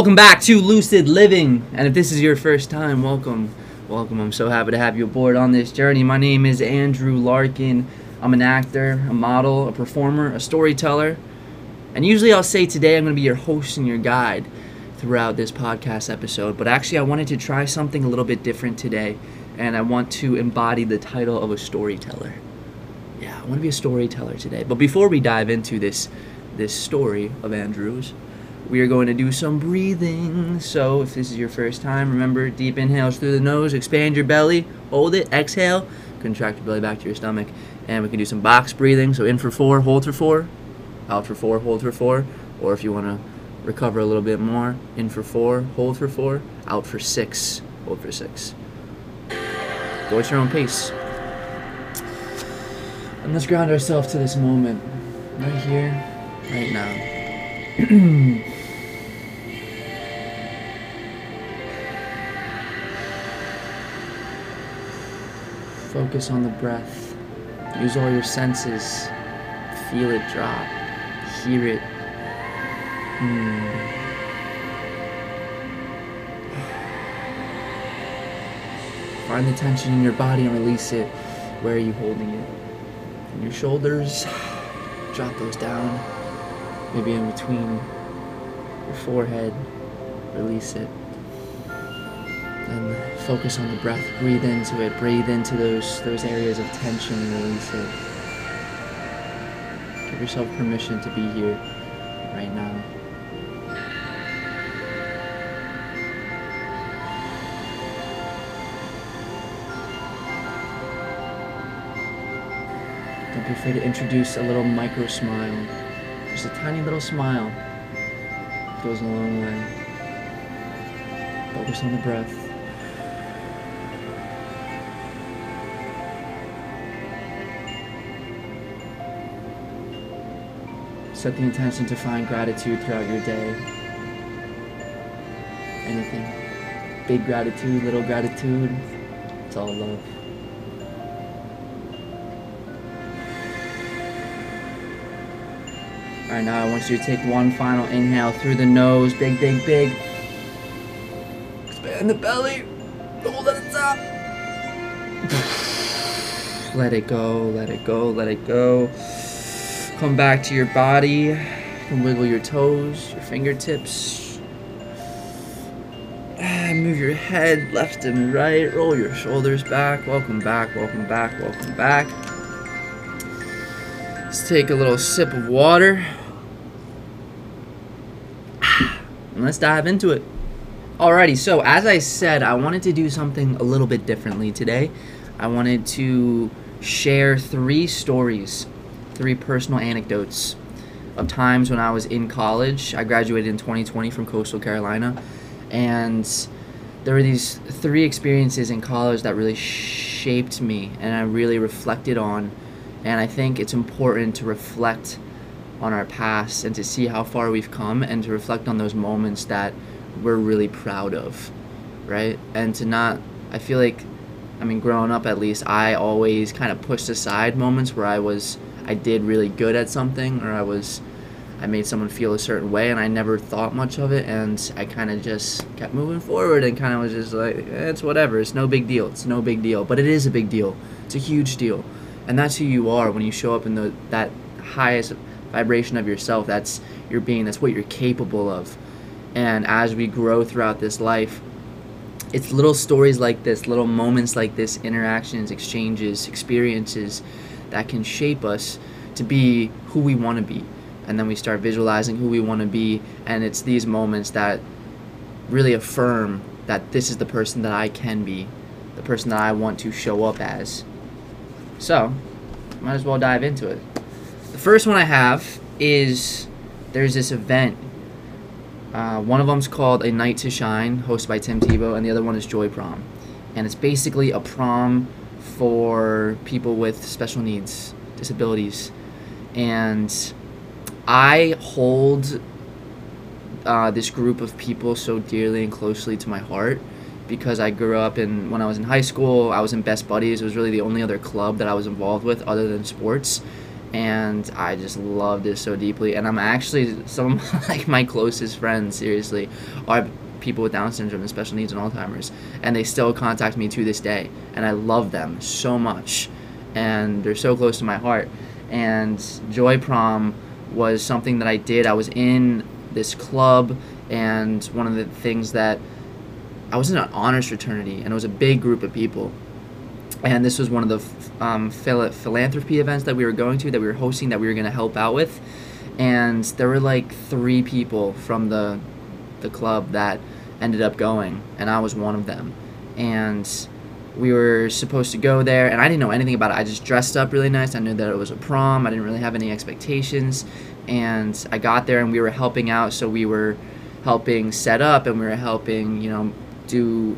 Welcome back to Lucid Living. And if this is your first time, welcome. Welcome. I'm so happy to have you aboard on this journey. My name is Andrew Larkin. I'm an actor, a model, a performer, a storyteller. And usually I'll say today I'm going to be your host and your guide throughout this podcast episode. But actually, I wanted to try something a little bit different today. And I want to embody the title of a storyteller. Yeah, I want to be a storyteller today. But before we dive into this this story of Andrew's, we are going to do some breathing. So, if this is your first time, remember deep inhales through the nose, expand your belly, hold it, exhale, contract your belly back to your stomach, and we can do some box breathing. So, in for four, hold for four, out for four, hold for four, or if you want to recover a little bit more, in for four, hold for four, out for six, hold for six. Go at your own pace. And let's ground ourselves to this moment, right here, right now. Focus on the breath. Use all your senses. Feel it drop. Hear it. Hmm. Find the tension in your body and release it. Where are you holding it? In your shoulders. Drop those down. Maybe in between your forehead. Release it. And focus on the breath. Breathe into it. Breathe into those those areas of tension and release it. Give yourself permission to be here right now. Don't be afraid to introduce a little micro smile. Just a tiny little smile goes a long way. Focus on the breath. Set the intention to find gratitude throughout your day. Anything. Big gratitude, little gratitude. It's all love. Alright, now I want you to take one final inhale through the nose. Big, big, big. Expand the belly. Hold at the top. Let it go, let it go, let it go. Come back to your body. Can wiggle your toes, your fingertips. Move your head left and right. Roll your shoulders back. Welcome back, welcome back, welcome back. Let's take a little sip of water. And let's dive into it. Alrighty, so as I said, I wanted to do something a little bit differently today. I wanted to share three stories, three personal anecdotes of times when I was in college. I graduated in 2020 from Coastal Carolina, and there were these three experiences in college that really shaped me and I really reflected on. And I think it's important to reflect on our past and to see how far we've come and to reflect on those moments that we're really proud of, right? And to not, I feel like, I mean, growing up at least, I always kind of pushed aside moments where I was, I did really good at something or I was, I made someone feel a certain way and I never thought much of it and I kind of just kept moving forward and kind of was just like, eh, it's whatever, it's no big deal, it's no big deal. But it is a big deal, it's a huge deal. And that's who you are when you show up in the that highest vibration of yourself. That's your being. That's what you're capable of. And as we grow throughout this life, it's little stories like this, little moments like this, interactions, exchanges, experiences that can shape us to be who we want to be. And then we start visualizing who we want to be. And it's these moments that really affirm that this is the person that I can be, the person that I want to show up as. So, might as well dive into it. The first one I have is there's this event. Uh, one of them's called A Night to Shine, hosted by Tim Tebow, and the other one is Joy Prom. And it's basically a prom for people with special needs, disabilities. And I hold uh, this group of people so dearly and closely to my heart because I grew up in when I was in high school. I was in Best Buddies. It was really the only other club that I was involved with other than sports, and I just loved it so deeply. And I'm actually some of like my closest friends, seriously, are people with Down syndrome and special needs and Alzheimer's, and they still contact me to this day, and I love them so much, and they're so close to my heart. And Joy Prom was something that I did. I was in this club, and one of the things that I was in an honors fraternity, and it was a big group of people. And this was one of the um, phil- philanthropy events that we were going to, that we were hosting, that we were going to help out with. And there were like three people from the the club that ended up going, and I was one of them. And we were supposed to go there, and I didn't know anything about it. I just dressed up really nice. I knew that it was a prom. I didn't really have any expectations. And I got there, and we were helping out. So we were helping set up, and we were helping, you know, do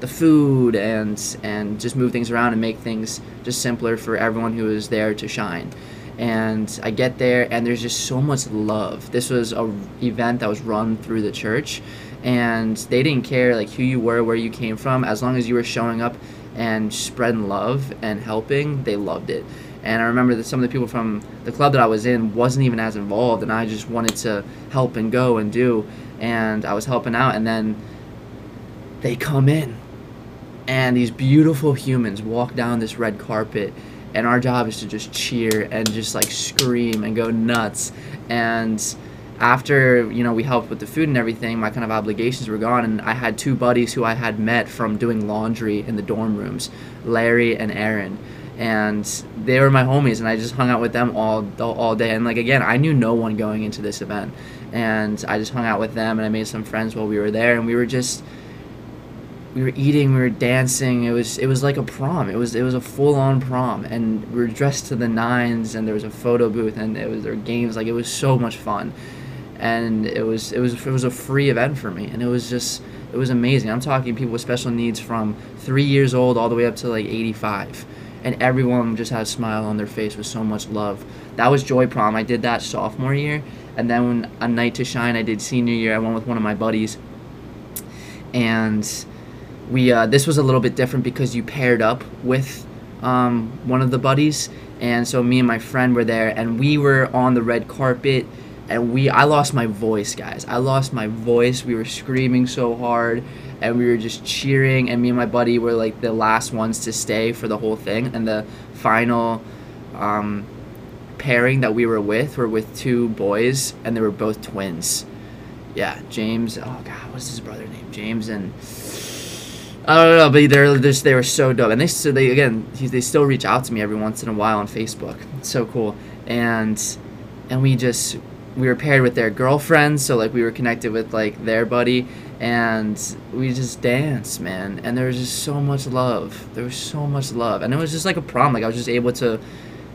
the food and and just move things around and make things just simpler for everyone who was there to shine and I get there and there's just so much love. This was a event that was run through the church and they didn't care like who you were, where you came from, as long as you were showing up and spreading love and helping, they loved it. And I remember that some of the people from the club that I was in wasn't even as involved and I just wanted to help and go and do and I was helping out and then they come in and these beautiful humans walk down this red carpet and our job is to just cheer and just like scream and go nuts. And after you know we helped with the food and everything my kind of obligations were gone. And i had two buddies who i had met from doing laundry in the dorm rooms larry and aaron. And they were my homies and i just hung out with them all all day. And like again i knew no one going into this event. And i just hung out with them and i made some friends while we were there. And we were just we were eating, we were dancing. It was it was like a prom. It was it was a full on prom, and we were dressed to the nines, and there was a photo booth, and it was there were games. Like it was so much fun, and it was it was it was a free event for me, and it was just it was amazing. I'm talking people with special needs from three years old all the way up to like 85, and everyone just had a smile on their face with so much love. That was Joy Prom. I did that sophomore year, and then when a night to shine, I did senior year. I went with one of my buddies, and we uh, this was a little bit different because you paired up with um, one of the buddies. And so me and my friend were there and we were on the red carpet and we i lost my voice guys. I lost my voice. We were screaming so hard and we were just cheering and me and my buddy were like the last ones to stay for the whole thing. And the final um, pairing that we were with were with two boys and they were both twins. Yeah james oh god what's his brother name? James and I don't know, but they're just they were so dope, and they so they again they still reach out to me every once in a while on Facebook. It's so cool, and and we just we were paired with their girlfriends, so like we were connected with like their buddy, and we just danced, man. And there was just so much love. There was so much love, and it was just like a prom. Like I was just able to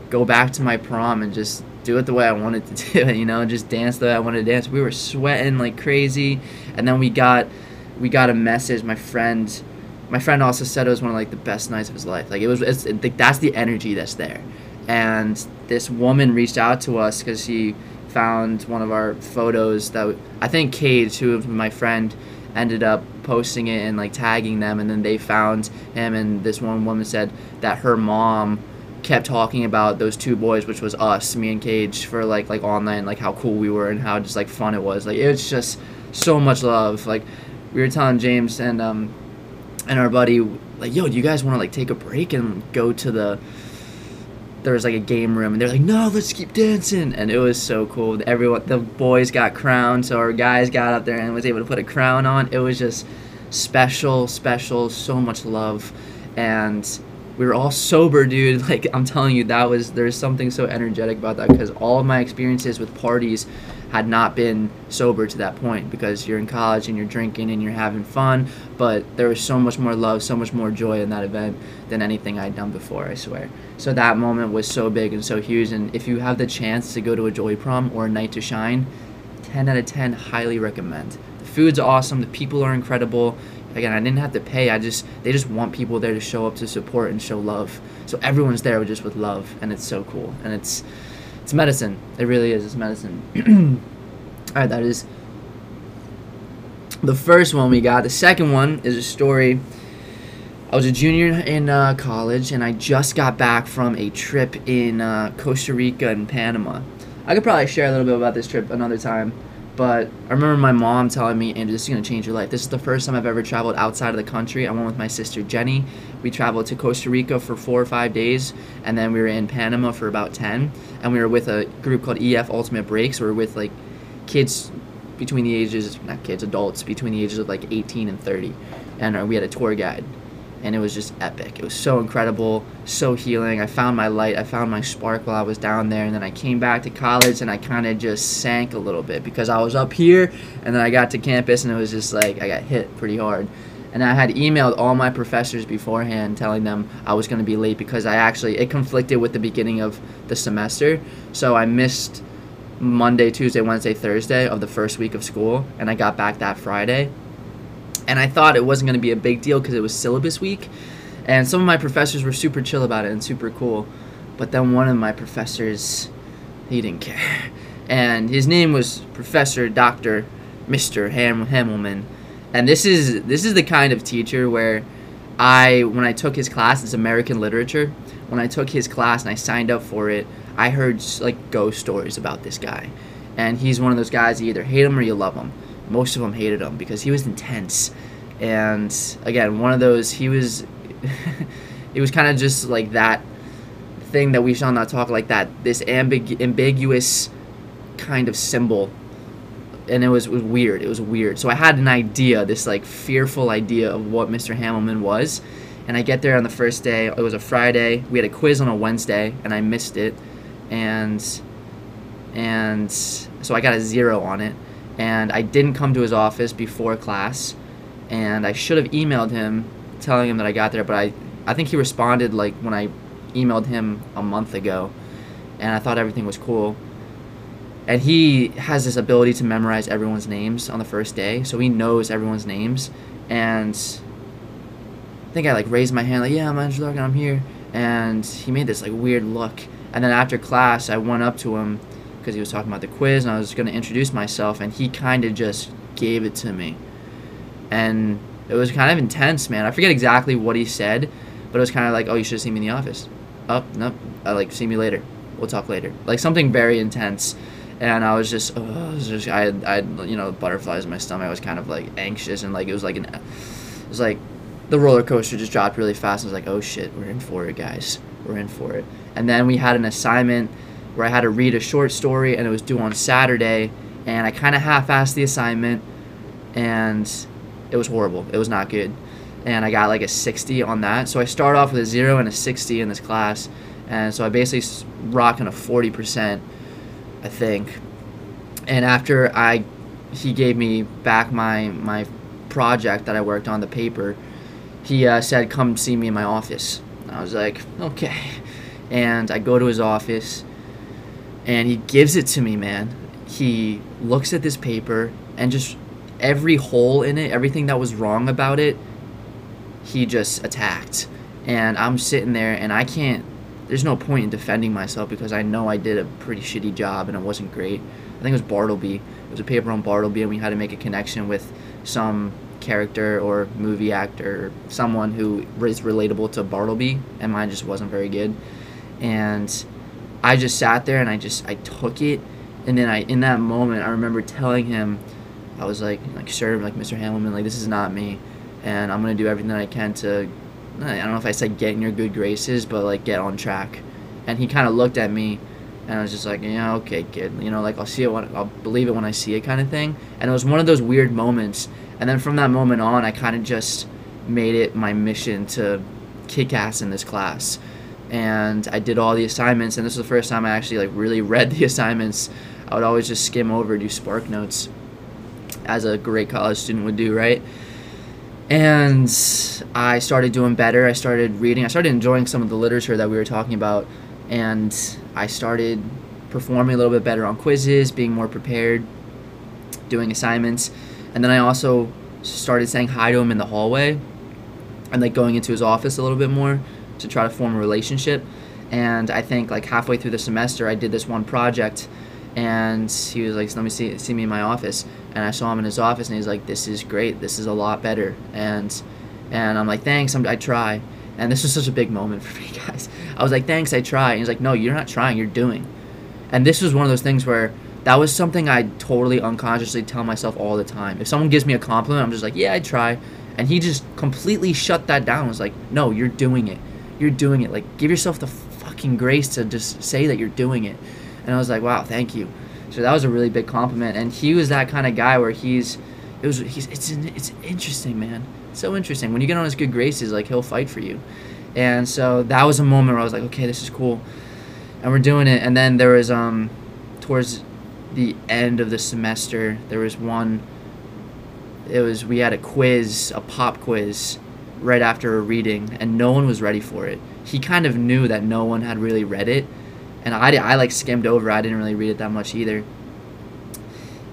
go back to my prom and just do it the way I wanted to do it, you know, just dance the way I wanted to dance. We were sweating like crazy, and then we got we got a message. My friend my friend also said it was one of like the best nights of his life. Like it was, it's, it, that's the energy that's there. And this woman reached out to us because she found one of our photos that I think Cage, who was my friend, ended up posting it and like tagging them, and then they found him. And this one woman said that her mom kept talking about those two boys, which was us, me and Cage, for like like online, like how cool we were and how just like fun it was. Like it was just so much love. Like we were telling James and um and our buddy like, yo, do you guys want to like take a break and go to the there was like a game room and they're like no let's keep dancing. And it was so cool. Everyone the boys got crowned so our guys got up there and was able to put a crown on. It was just special special so much love. And we were all sober dude like i'm telling you that was there's something so energetic about that because all of my experiences with parties had not been sober to that point because you're in college and you're drinking and you're having fun. But there was so much more love, so much more joy in that event than anything I'd done before, I swear. So that moment was so big and so huge. And if you have the chance to go to a Joy Prom or a Night to Shine, 10 out of 10, highly recommend. The food's awesome, the people are incredible. Again, I didn't have to pay. I just they just want people there to show up to support and show love. So everyone's there just with love, and it's so cool. And it's it's medicine. It really is. It's medicine. All right, that is the first one we got. The second one is a story I was a junior in uh, college, and I just got back from a trip in uh, Costa Rica and Panama. I could probably share a little bit about this trip another time, but I remember my mom telling me, Andrew, this is going to change your life. This is the first time I've ever traveled outside of the country. I went with my sister Jenny. We traveled to Costa Rica for four or five days, and then we were in Panama for about 10. And we were with a group called EF Ultimate Breaks. We were with like kids between the ages, not kids, adults between the ages of like 18 and 30. And uh, we had a tour guide and it was just epic. It was so incredible, so healing. I found my light, I found my spark while I was down there, and then I came back to college and I kind of just sank a little bit because I was up here and then I got to campus and it was just like I got hit pretty hard. And I had emailed all my professors beforehand telling them I was going to be late because I actually, it conflicted with the beginning of the semester. So I missed Monday, Tuesday, Wednesday, Thursday of the first week of school, and I got back that Friday and I thought it wasn't going to be a big deal because it was syllabus week, and some of my professors were super chill about it and super cool, but then one of my professors, he didn't care, and his name was Professor Doctor Mister Ham- Hamelman, and this is this is the kind of teacher where I when I took his class, it's American literature. When I took his class and I signed up for it, I heard like ghost stories about this guy, and he's one of those guys you either hate him or you love him most of them hated him because he was intense. And again, one of those he was it was kind of just like that thing that we shall not talk like that this ambig- ambiguous kind of symbol. And it was, was weird it was weird. So i had an idea this like fearful idea of what mr hamelman was. And i get there on the first day it was a friday we had a quiz on a wednesday and i missed it. And and so i got a zero on it and I didn't come to his office before class, and I should have emailed him telling him that I got there, but I, I think he responded like when I emailed him a month ago, and I thought everything was cool. And he has this ability to memorize everyone's names on the first day, so he knows everyone's names, and I think I like raised my hand like, yeah, I'm Andrew Larkin, I'm here, and he made this like weird look, and then after class, I went up to him because he was talking about the quiz and I was going to introduce myself and he kind of just gave it to me. And it was kind of intense, man. I forget exactly what he said, but it was kind of like, "Oh, you should have seen me in the office." Up, oh, nope. I like see me later. We'll talk later. Like something very intense. And I was just, oh, was just I had, I had, you know, butterflies in my stomach. I was kind of like anxious and like it was like an, it was like the roller coaster just dropped really fast. I was like, oh shit, we're in for it, guys. We're in for it. And then we had an assignment where I had to read a short story and it was due on Saturday and I kind of half-assed the assignment and it was horrible. It was not good. And I got like a 60 on that. So I start off with a 0 and a 60 in this class. And so I basically rocking a 40%, I think. And after I he gave me back my my project that I worked on the paper, he uh, said come see me in my office. I was like, "Okay." And I go to his office and he gives it to me, man. He looks at this paper and just every hole in it, everything that was wrong about it, he just attacked. And I'm sitting there and I can't there's no point in defending myself because I know I did a pretty shitty job and it wasn't great. I think it was Bartleby. It was a paper on Bartleby and we had to make a connection with some character or movie actor or someone who is relatable to Bartleby and mine just wasn't very good. And I just sat there and I just I took it, and then I in that moment I remember telling him, I was like like sir like Mr. Hamelman like this is not me, and I'm gonna do everything I can to, I don't know if I said get in your good graces, but like get on track, and he kind of looked at me, and I was just like yeah okay kid. You know like I'll see it when I'll believe it when I see it kind of thing, and it was one of those weird moments, and then from that moment on I kind of just made it my mission to kick ass in this class and I did all the assignments. And this was the first time I actually like really read the assignments. I would always just skim over, do spark notes, as a great college student would do, right? And I started doing better. I started reading. I started enjoying some of the literature that we were talking about, and I started performing a little bit better on quizzes, being more prepared, doing assignments, and then I also started saying hi to him in the hallway and like going into his office a little bit more to try to form a relationship. And I think like halfway through the semester, I did this one project, and he was like, "Let me see see me in my office." And I saw him in his office, and he's like, "This is great. This is a lot better." And And I'm like, thanks, I'm, I try. And this was such a big moment for me, guys. I was like, thanks, I try. And he's like, no, you're not trying, you're doing. And this was one of those things where that was something I totally unconsciously tell myself all the time. If someone gives me a compliment, I'm just like, yeah, I try. And he just completely shut that down. Was like, no, you're doing it. You're doing it. Like, give yourself the fucking grace to just say that you're doing it. And I was like, wow, thank you. So that was a really big compliment. And he was that kind of guy where he's, it was, he's, it's, it's interesting, man. so interesting. When you get on his good graces, like he'll fight for you. And so that was a moment where I was like, okay, this is cool. And we're doing it. And then there was, um, towards the end of the semester, there was one, it was, we had a quiz, a pop quiz right after a reading, and no one was ready for it. He kind of knew that no one had really read it and I, I like skimmed over. I didn't really read it that much either.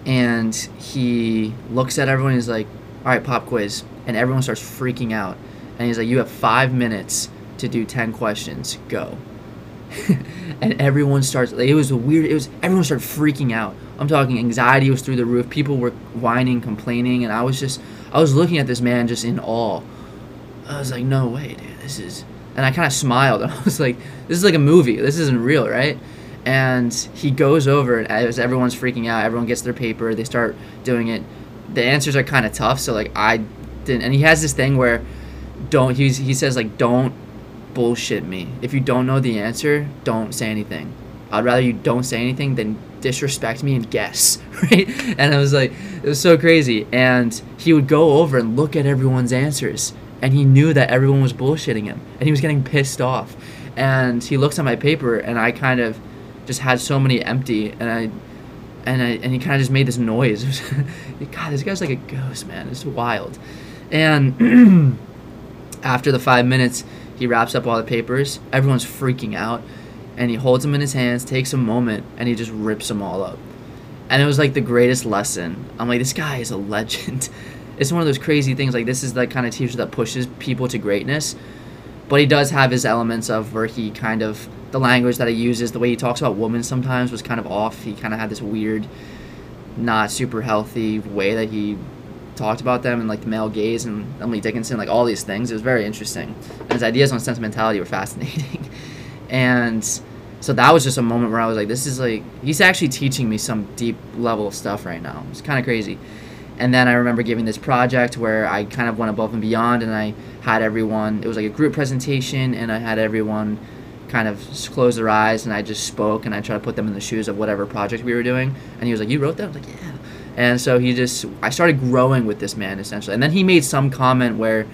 And he looks at everyone. He's like, "All right, pop quiz," and everyone starts freaking out. And he's like, "You have five minutes to do ten questions. Go." and everyone starts. It was a weird. It was everyone started freaking out. I'm talking anxiety was through the roof. People were whining, complaining, and I was just, I was looking at this man just in awe. I was like, "No way, dude. This is." And I kind of smiled. And I was like, this is like a movie. This isn't real, right? And he goes over and as everyone's freaking out. Everyone gets their paper. They start doing it. The answers are kind of tough. So like I didn't. And he has this thing where don't. He's he says like don't bullshit me. If you don't know the answer, don't say anything. I'd rather you don't say anything than disrespect me and guess, right? And I was like, it was so crazy. And he would go over and look at everyone's answers, and he knew that everyone was bullshitting him, and he was getting pissed off and he looks at my paper and I kind of just had so many empty and I and I and he kind of just made this noise. God, this guy's like a ghost, man. It's wild. And after the five minutes, he wraps up all the papers. Everyone's freaking out, and he holds them in his hands, takes a moment, and he just rips them all up. And it was like the greatest lesson. I'm like, this guy is a legend. It's one of those crazy things. Like this is the kind of teacher that pushes people to greatness but he does have his elements of where he kind of the language that he uses, the way he talks about women sometimes was kind of off. He kind of had this weird, not super healthy way that he talked about them and like the male gaze and Emily Dickinson, like all these things. It was very interesting. And his ideas on sentimentality were fascinating. and so that was just a moment where I was like, this is like, he's actually teaching me some deep level stuff right now. It's kind of crazy. And then I remember giving this project where I kind of went above and beyond and I had everyone, it was like a group presentation, and I had everyone kind of close their eyes and I just spoke and I tried to put them in the shoes of whatever project we were doing. And he was like, You wrote that? I was like, Yeah. And so he just, I started growing with this man essentially. And then he made some comment where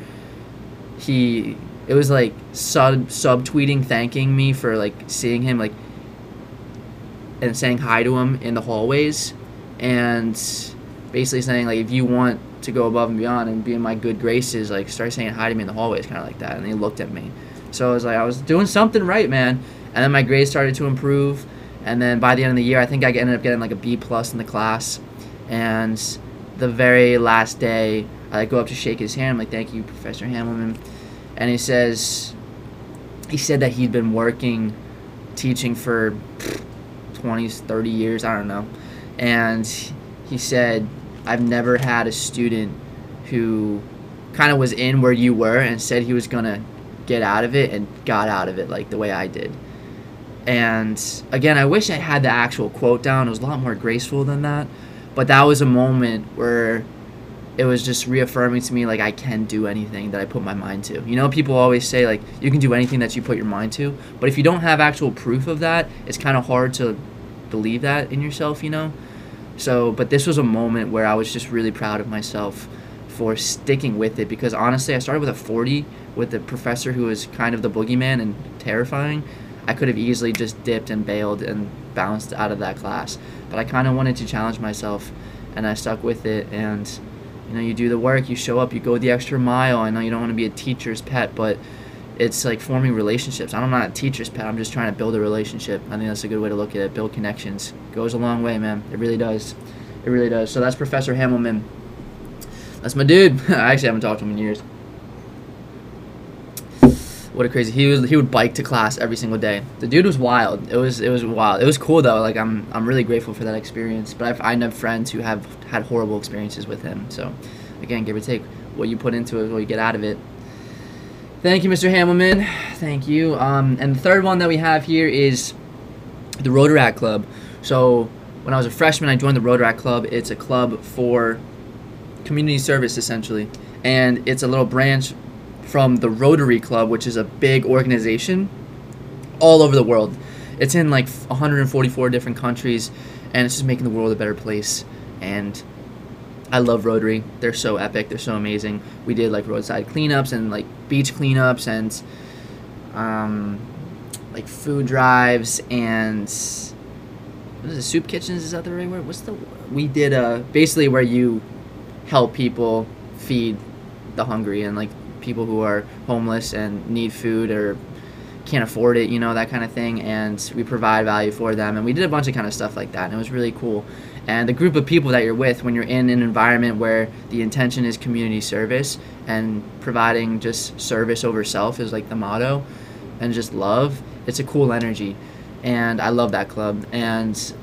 he, it was like sub sub tweeting thanking me for like seeing him like and saying hi to him in the hallways and basically saying like if you want to go above and beyond and be in my good graces, like start saying hi to me in the hallways, kind of like that. And he looked at me, so I was like, I was doing something right, man. And then my grades started to improve, and then by the end of the year, I think I ended up getting like a B plus in the class. And the very last day, I like, go up to shake his hand. I'm like, thank you, Professor Hamelman. And he says, he said that he'd been working, teaching for 20s 30 years, I don't know. And he said I've never had a student who kind of was in where you were and said he was gonna get out of it and got out of it like the way I did. And again, I wish I had the actual quote down. It was a lot more graceful than that. But that was a moment where it was just reaffirming to me like I can do anything that I put my mind to. You know, people always say like you can do anything that you put your mind to, but if you don't have actual proof of that, it's kind of hard to believe that in yourself, you know? So, but this was a moment where I was just really proud of myself for sticking with it because honestly, I started with a 40 with a professor who was kind of the boogeyman and terrifying. I could have easily just dipped and bailed and bounced out of that class, but I kind of wanted to challenge myself and I stuck with it. And you know, you do the work, you show up, you go the extra mile. I know you don't want to be a teacher's pet, but it's like forming relationships. I'm not a teacher's pet. I'm just trying to build a relationship. I think that's a good way to look at it. Build connections goes a long way, man. It really does. It really does. So that's Professor Hamelman. That's my dude. I actually haven't talked to him in years. What a crazy. He was he would bike to class every single day. The dude was wild. It was it was wild. It was cool though. Like I'm I'm really grateful for that experience. But I've I know friends who have had horrible experiences with him. So again, give or take, what you put into it, what you get out of it. Thank you, Mr. Hamelman. Thank you. Um, and the third one that we have here is the Rotaract Club. So when I was a freshman, I joined the Rotaract Club. It's a club for community service, essentially, and it's a little branch from the Rotary Club, which is a big organization all over the world. It's in like 144 different countries, and it's just making the world a better place. And I love Rotary. They're so epic. They're so amazing. We did like roadside cleanups and like beach cleanups and um, like food drives and what is it, soup kitchens? Is that the right word? What's the? We did uh basically where you help people feed the hungry and like people who are homeless and need food or can't afford it, you know, that kind of thing. And we provide value for them. And we did a bunch of kind of stuff like that. And it was really cool. And the group of people that you're with when you're in an environment where the intention is community service and providing just service over self is like the motto and just love, it's a cool energy. And I love that club. And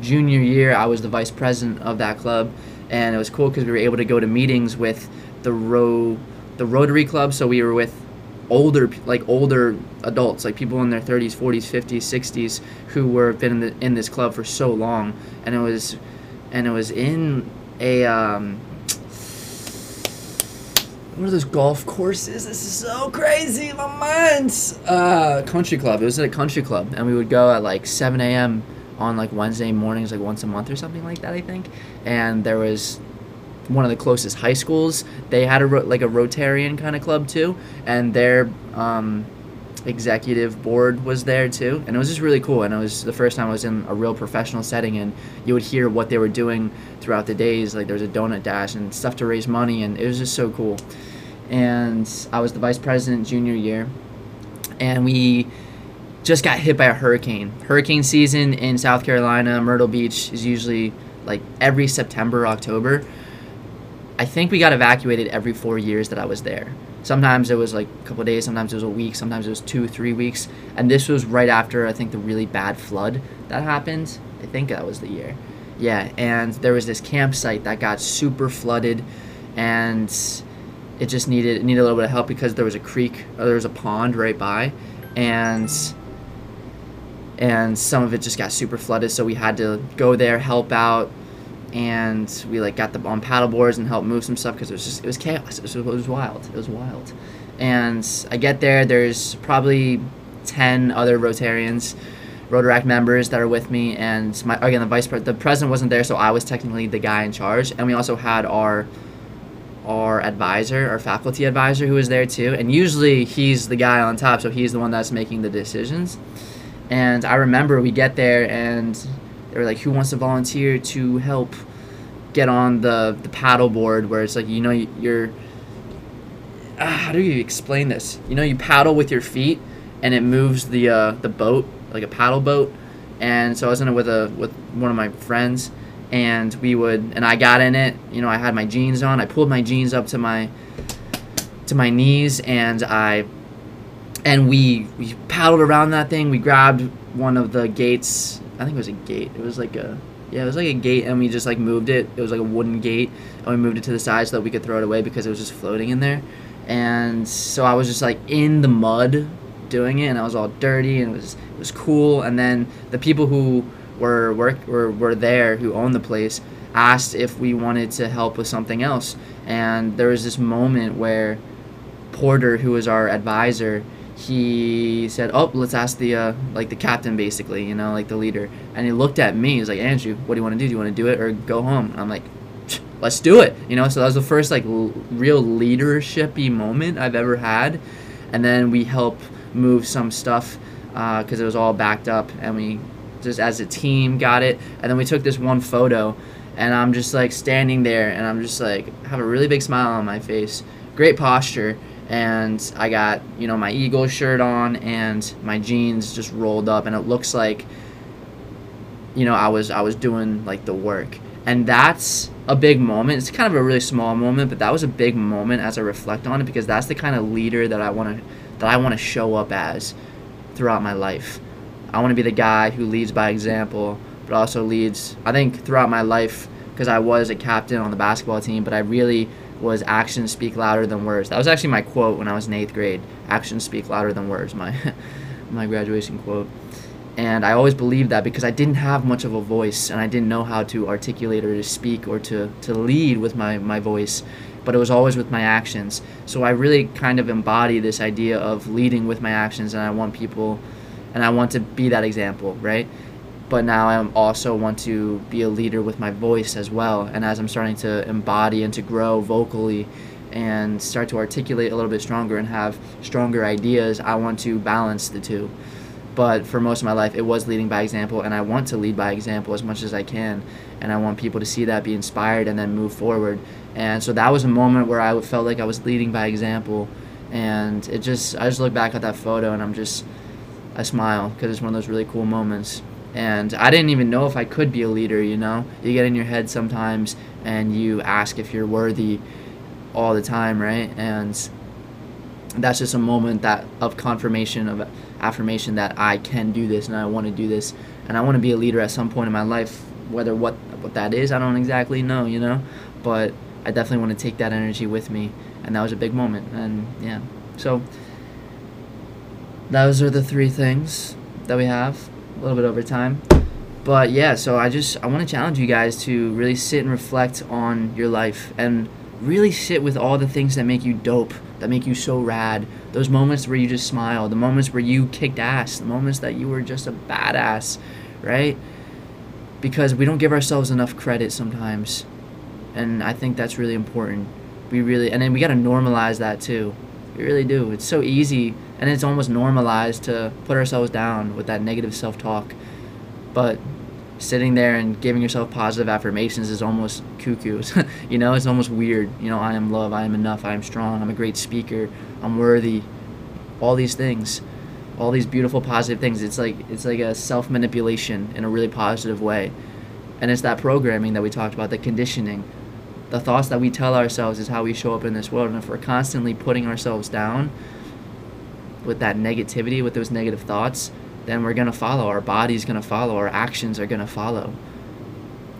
junior year, I was the vice president of that club. And it was cool because we were able to go to meetings with the row, the Rotary Club. So we were with older like older adults like people in their 30s 40s 50s 60s who were been in, the, in this club for so long and it was and it was in a um, what are those golf courses? This is so crazy, my mind. Uh, country club. It was at a country club, and we would go at like 7 a.m. on like Wednesday mornings, like once a month or something like that, I think. And there was one of the closest high schools. They had a ro- like a Rotarian kind of club too, and their um, executive board was there too, and it was just really cool. And it was the first time I was in a real professional setting, and you would hear what they were doing throughout the days. Like there was a donut dash and stuff to raise money, and it was just so cool. And I was the vice president junior year, and we just got hit by a hurricane. Hurricane season in South Carolina, Myrtle Beach is usually like every September, October. I think we got evacuated every four years that I was there. Sometimes it was like a couple days, sometimes it was a week, sometimes it was two, three weeks. And this was right after I think the really bad flood that happened. I think that was the year. Yeah, and there was this campsite that got super flooded, and it just needed it needed a little bit of help because there was a creek, or there was a pond right by, and and some of it just got super flooded. So we had to go there, help out, and we like got the on paddle boards and helped move some stuff because it was just it was chaos. It was, it was wild. It was wild. And I get there. There's probably ten other Rotarians, Rotaract members that are with me, and my again the vice the president wasn't there, so I was technically the guy in charge. And we also had our our advisor, our faculty advisor, who was there too. And usually he's the guy on top, so he's the one that's making the decisions. And I remember we get there and were like, "Who wants to volunteer to help get on the the paddle board?" Where it's like, you know, you're uh, how do you explain this? You know, you paddle with your feet, and it moves the uh, the boat like a paddle boat. And so I was in it with a with one of my friends, and we would and I got in it. You know, I had my jeans on. I pulled my jeans up to my to my knees, and I and we we paddled around that thing. We grabbed one of the gates I think it was a gate. It was like a yeah, it was like a gate, and we just like moved it. It was like a wooden gate, and we moved it to the side so that we could throw it away because it was just floating in there. And so I was just like in the mud doing it, and I was all dirty, and it was it was cool. And then the people who were work were were there who owned the place asked if we wanted to help with something else, and there was this moment where Porter, who was our advisor, he said, "Oh, let's ask the uh, like the captain, basically, you know, like the leader." And he looked at me. He's like, "Andrew, what do you want to do? Do you want to do it or go home?" I'm like, "Let's do it." You know. So that was the first like l- real leadershipy moment I've ever had. And then we help move some stuff because uh, it was all backed up, and we just as a team got it. And then we took this one photo, and I'm just like standing there, and I'm just like have a really big smile on my face, great posture and I got you know my Eagles shirt on and my jeans just rolled up, and it looks like you know I was I was doing like the work, and that's a big moment. It's kind of a really small moment, but that was a big moment as I reflect on it because that's the kind of leader that I want to that I want to show up as throughout my life. I want to be the guy who leads by example, but also leads. I think throughout my life because I was a captain on the basketball team, but I really was actions speak louder than words. That was actually my quote when I was in eighth grade. Actions speak louder than words. My my graduation quote. And I always believed that because I didn't have much of a voice and I didn't know how to articulate or to speak or to, to lead with my, my voice, but it was always with my actions. So I really kind of embody this idea of leading with my actions and I want people and I want to be that example, right? But now I also want to be a leader with my voice as well. And as I'm starting to embody and to grow vocally and start to articulate a little bit stronger and have stronger ideas, I want to balance the two. But for most of my life it was leading by example and i want to lead by example as much as i can. And i want people to see that be inspired and then move forward. And so that was a moment where i felt like i was leading by example. And it just i just look back at that photo and i'm just i smile because it's one of those really cool moments and i didn't even know if i could be a leader you know? You get in your head sometimes and you ask if you're worthy all the time right? And that's just a moment that of confirmation of affirmation that I can do this and I want to do this. And I want to be a leader at some point in my life whether what what that is I don't exactly know you know? But I definitely want to take that energy with me. And that was a big moment. And yeah. So those are the three things that we have a little bit over time but yeah so I just I want to challenge you guys to really sit and reflect on your life and really sit with all the things that make you dope that make you so rad. Those moments where you just smile, the moments where you kicked ass, the moments that you were just a badass, right? Because we don't give ourselves enough credit sometimes. And I think that's really important. We really, and then we got to normalize that too. We really do. It's so easy and it's almost normalized to put ourselves down with that negative self talk. But sitting there and giving yourself positive affirmations is almost cuckoo. you know, it's almost weird. You know, I am love, I am enough, I am strong, I'm a great speaker, I'm worthy. All these things, all these beautiful positive things. It's like it's like a self manipulation in a really positive way. And it's that programming that we talked about, the conditioning. The thoughts that we tell ourselves is how we show up in this world. And if we're constantly putting ourselves down with that negativity, with those negative thoughts, then we're going to follow. Our body's going to follow. Our actions are going to follow.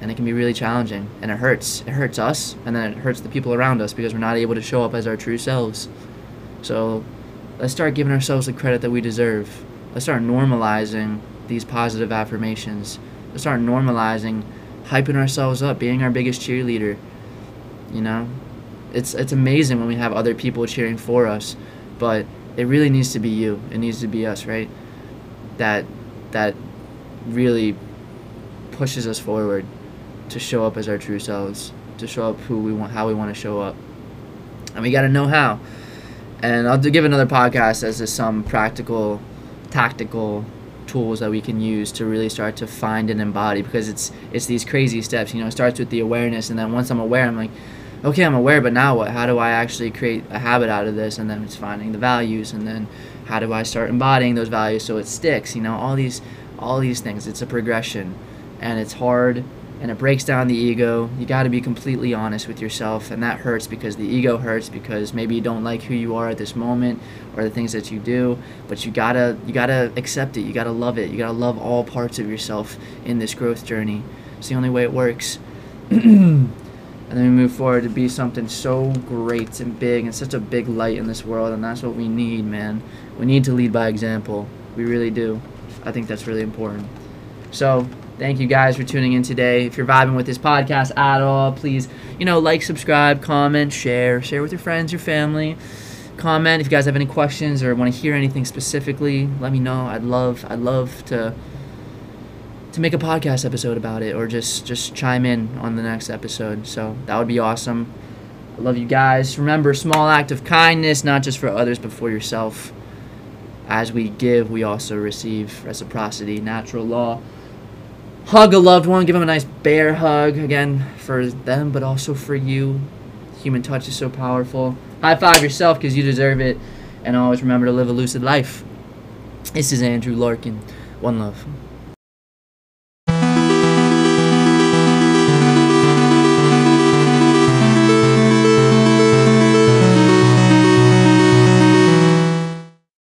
And it can be really challenging. And it hurts. It hurts us, and then it hurts the people around us because we're not able to show up as our true selves. So let's start giving ourselves the credit that we deserve. Let's start normalizing these positive affirmations. Let's start normalizing hyping ourselves up, being our biggest cheerleader. You know? It's it's amazing when we have other people cheering for us, but it really needs to be you. It needs to be us, right? that that really pushes us forward to show up as our true selves, to show up who we want, how we want to show up, and we got to know how. And I'll give another podcast as to some practical, tactical tools that we can use to really start to find and embody because it's it's these crazy steps. You know, it starts with the awareness, and then once I'm aware, I'm like, okay, I'm aware, but now what? How do I actually create a habit out of this? And then it's finding the values, and then how do I start embodying those values so it sticks? You know, all these all these things. It's a progression and it's hard and it breaks down the ego. You got to be completely honest with yourself and that hurts because the ego hurts because maybe you don't like who you are at this moment or the things that you do, but you got to you got to accept it. You got to love it. You got to love all parts of yourself in this growth journey. It's the only way it works. and then we move forward to be something so great and big and such a big light in this world and that's what we need man. We need to lead by example. We really do. I think that's really important. So thank you guys for tuning in today. If you're vibing with this podcast at all please you know like subscribe comment share. Share with your friends your family. Comment. If you guys have any questions or want to hear anything specifically let me know. I'd love i'd love to to make a podcast episode about it or just just chime in on the next episode. So that would be awesome. I love you guys. Remember, small act of kindness, not just for others, but for yourself. As we give, we also receive reciprocity, natural law. Hug a loved one, give them a nice bear hug, again, for them, but also for you. Human touch is so powerful. High five yourself because you deserve it. And always remember to live a lucid life. This is Andrew Larkin. One love.